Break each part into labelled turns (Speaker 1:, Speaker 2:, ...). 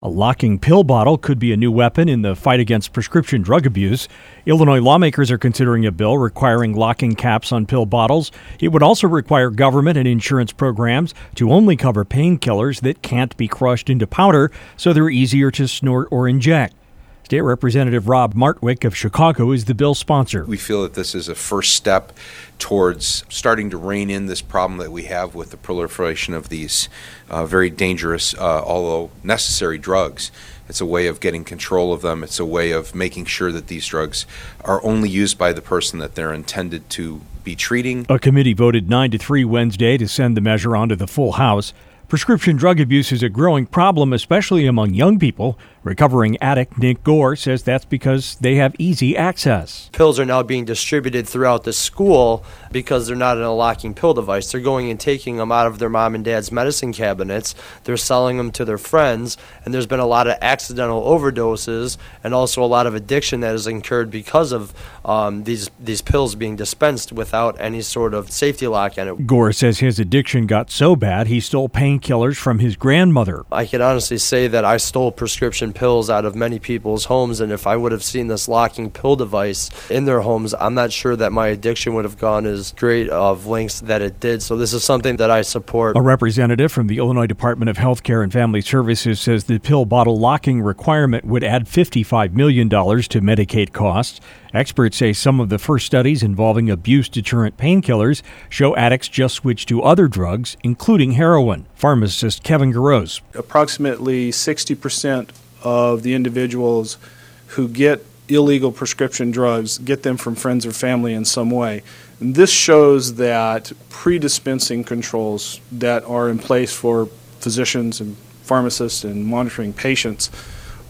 Speaker 1: A locking pill bottle could be a new weapon in the fight against prescription drug abuse. Illinois lawmakers are considering a bill requiring locking caps on pill bottles. It would also require government and insurance programs to only cover painkillers that can't be crushed into powder so they're easier to snort or inject. State Representative Rob Martwick of Chicago is the bill sponsor.
Speaker 2: We feel that this is a first step towards starting to rein in this problem that we have with the proliferation of these uh, very dangerous, uh, although necessary drugs. It's a way of getting control of them. It's a way of making sure that these drugs are only used by the person that they're intended to be treating.
Speaker 1: A committee voted 9 to 3 Wednesday to send the measure on to the full House. Prescription drug abuse is a growing problem, especially among young people. Recovering addict Nick Gore says that's because they have easy access.
Speaker 3: Pills are now being distributed throughout the school because they're not in a locking pill device. They're going and taking them out of their mom and dad's medicine cabinets. They're selling them to their friends, and there's been a lot of accidental overdoses and also a lot of addiction that is incurred because of um, these these pills being dispensed without any sort of safety lock in it.
Speaker 1: Gore says his addiction got so bad he stole painkillers from his grandmother.
Speaker 3: I can honestly say that I stole prescription pills out of many people's homes, and if I would have seen this locking pill device in their homes, I'm not sure that my addiction would have gone as great of lengths that it did. So this is something that I support.
Speaker 1: A representative from the Illinois Department of Health Care and Family Services says the pill bottle locking requirement would add $55 million to Medicaid costs. Experts say some of the first studies involving abuse deterrent painkillers show addicts just switch to other drugs, including heroin. Pharmacist Kevin Garose.
Speaker 4: Approximately 60% of the individuals who get illegal prescription drugs get them from friends or family in some way. And this shows that pre-dispensing controls that are in place for physicians and pharmacists and monitoring patients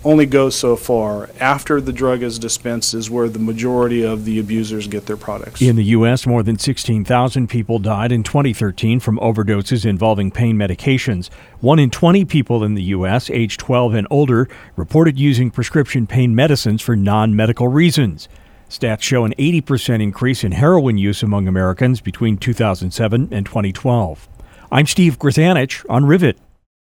Speaker 4: only goes so far. After the drug is dispensed is where the majority of the abusers get their products.
Speaker 1: In the U.S., more than 16,000 people died in 2013 from overdoses involving pain medications. One in 20 people in the U.S., age 12 and older, reported using prescription pain medicines for non medical reasons. Stats show an 80% increase in heroin use among Americans between 2007 and 2012. I'm Steve Grzanich on Rivet.